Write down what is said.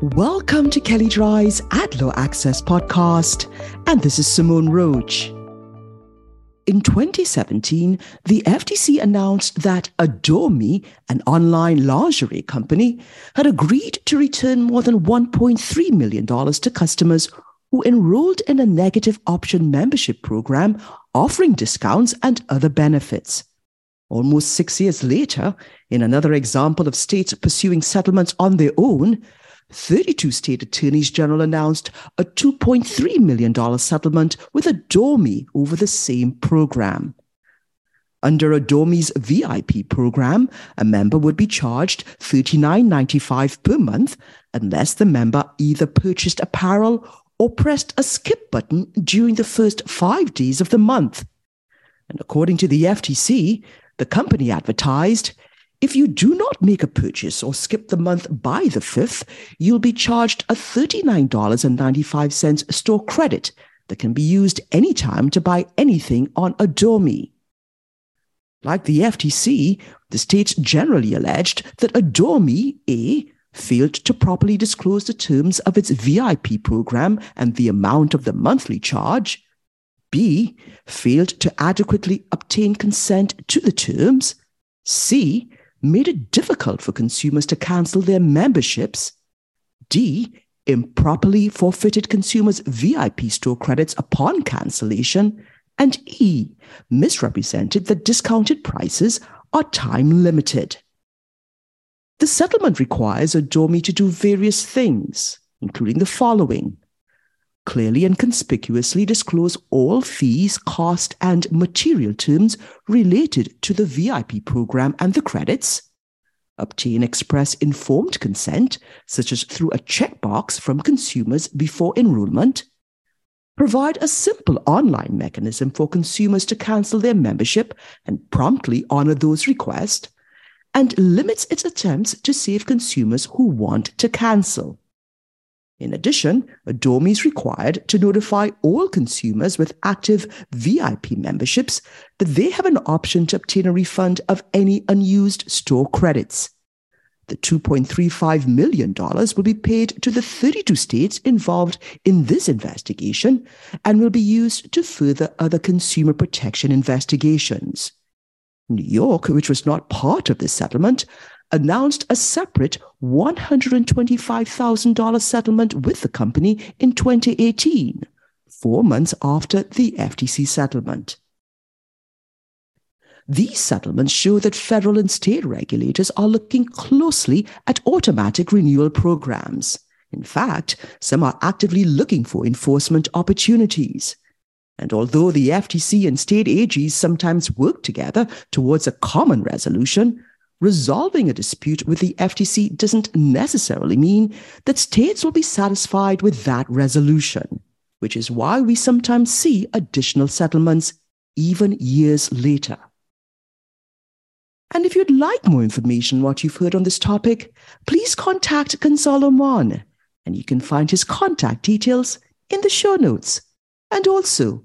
Welcome to Kelley Drye's Ad Law Access podcast, and this is Simone Roach. In 2017, the FTC announced that Adore Me, an online lingerie company, had agreed to return more than $1.3 million to customers who enrolled in a negative option membership program offering discounts and other benefits. Almost six years later, in another example of states pursuing settlements on their own, 32 state attorneys general announced a $2.3 million settlement with Adore Me over the same program. Under Adore Me's VIP program, a member would be charged $39.95 per month unless the member either purchased apparel or pressed a skip button during the first five days of the month. And according to the FTC, the company advertised if you do not make a purchase or skip the month by the 5th, you'll be charged a $39.95 store credit that can be used anytime to buy anything on Adore Me. Like the FTC, the states generally alleged that Adore Me, A, failed to properly disclose the terms of its VIP program and the amount of the monthly charge, B, failed to adequately obtain consent to the terms, C, made it difficult for consumers to cancel their memberships. D. Improperly forfeited consumers' VIP store credits upon cancellation. And E. Misrepresented that discounted prices are time limited. The settlement requires Adore Me to do various things, including the following clearly and conspicuously disclose all fees, cost, and material terms related to the VIP program and the credits, obtain express informed consent, such as through a checkbox from consumers before enrollment, provide a simple online mechanism for consumers to cancel their membership and promptly honor those requests, and limits its attempts to save consumers who want to cancel. In addition, Me is required to notify all consumers with active VIP memberships that they have an option to obtain a refund of any unused store credits. The $2.35 million will be paid to the 32 states involved in this investigation and will be used to further other consumer protection investigations. New York, which was not part of this settlement, announced a separate $125,000 settlement with the company in 2018, four months after the FTC settlement. These settlements show that federal and state regulators are looking closely at automatic renewal programs. In fact, some are actively looking for enforcement opportunities. And although the FTC and state AGs sometimes work together towards a common resolution, resolving a dispute with the FTC doesn't necessarily mean that states will be satisfied with that resolution, which is why we sometimes see additional settlements even years later. And if you'd like more information on what you've heard on this topic, please contact Gonzalo Mon, and you can find his contact details in the show notes. And also,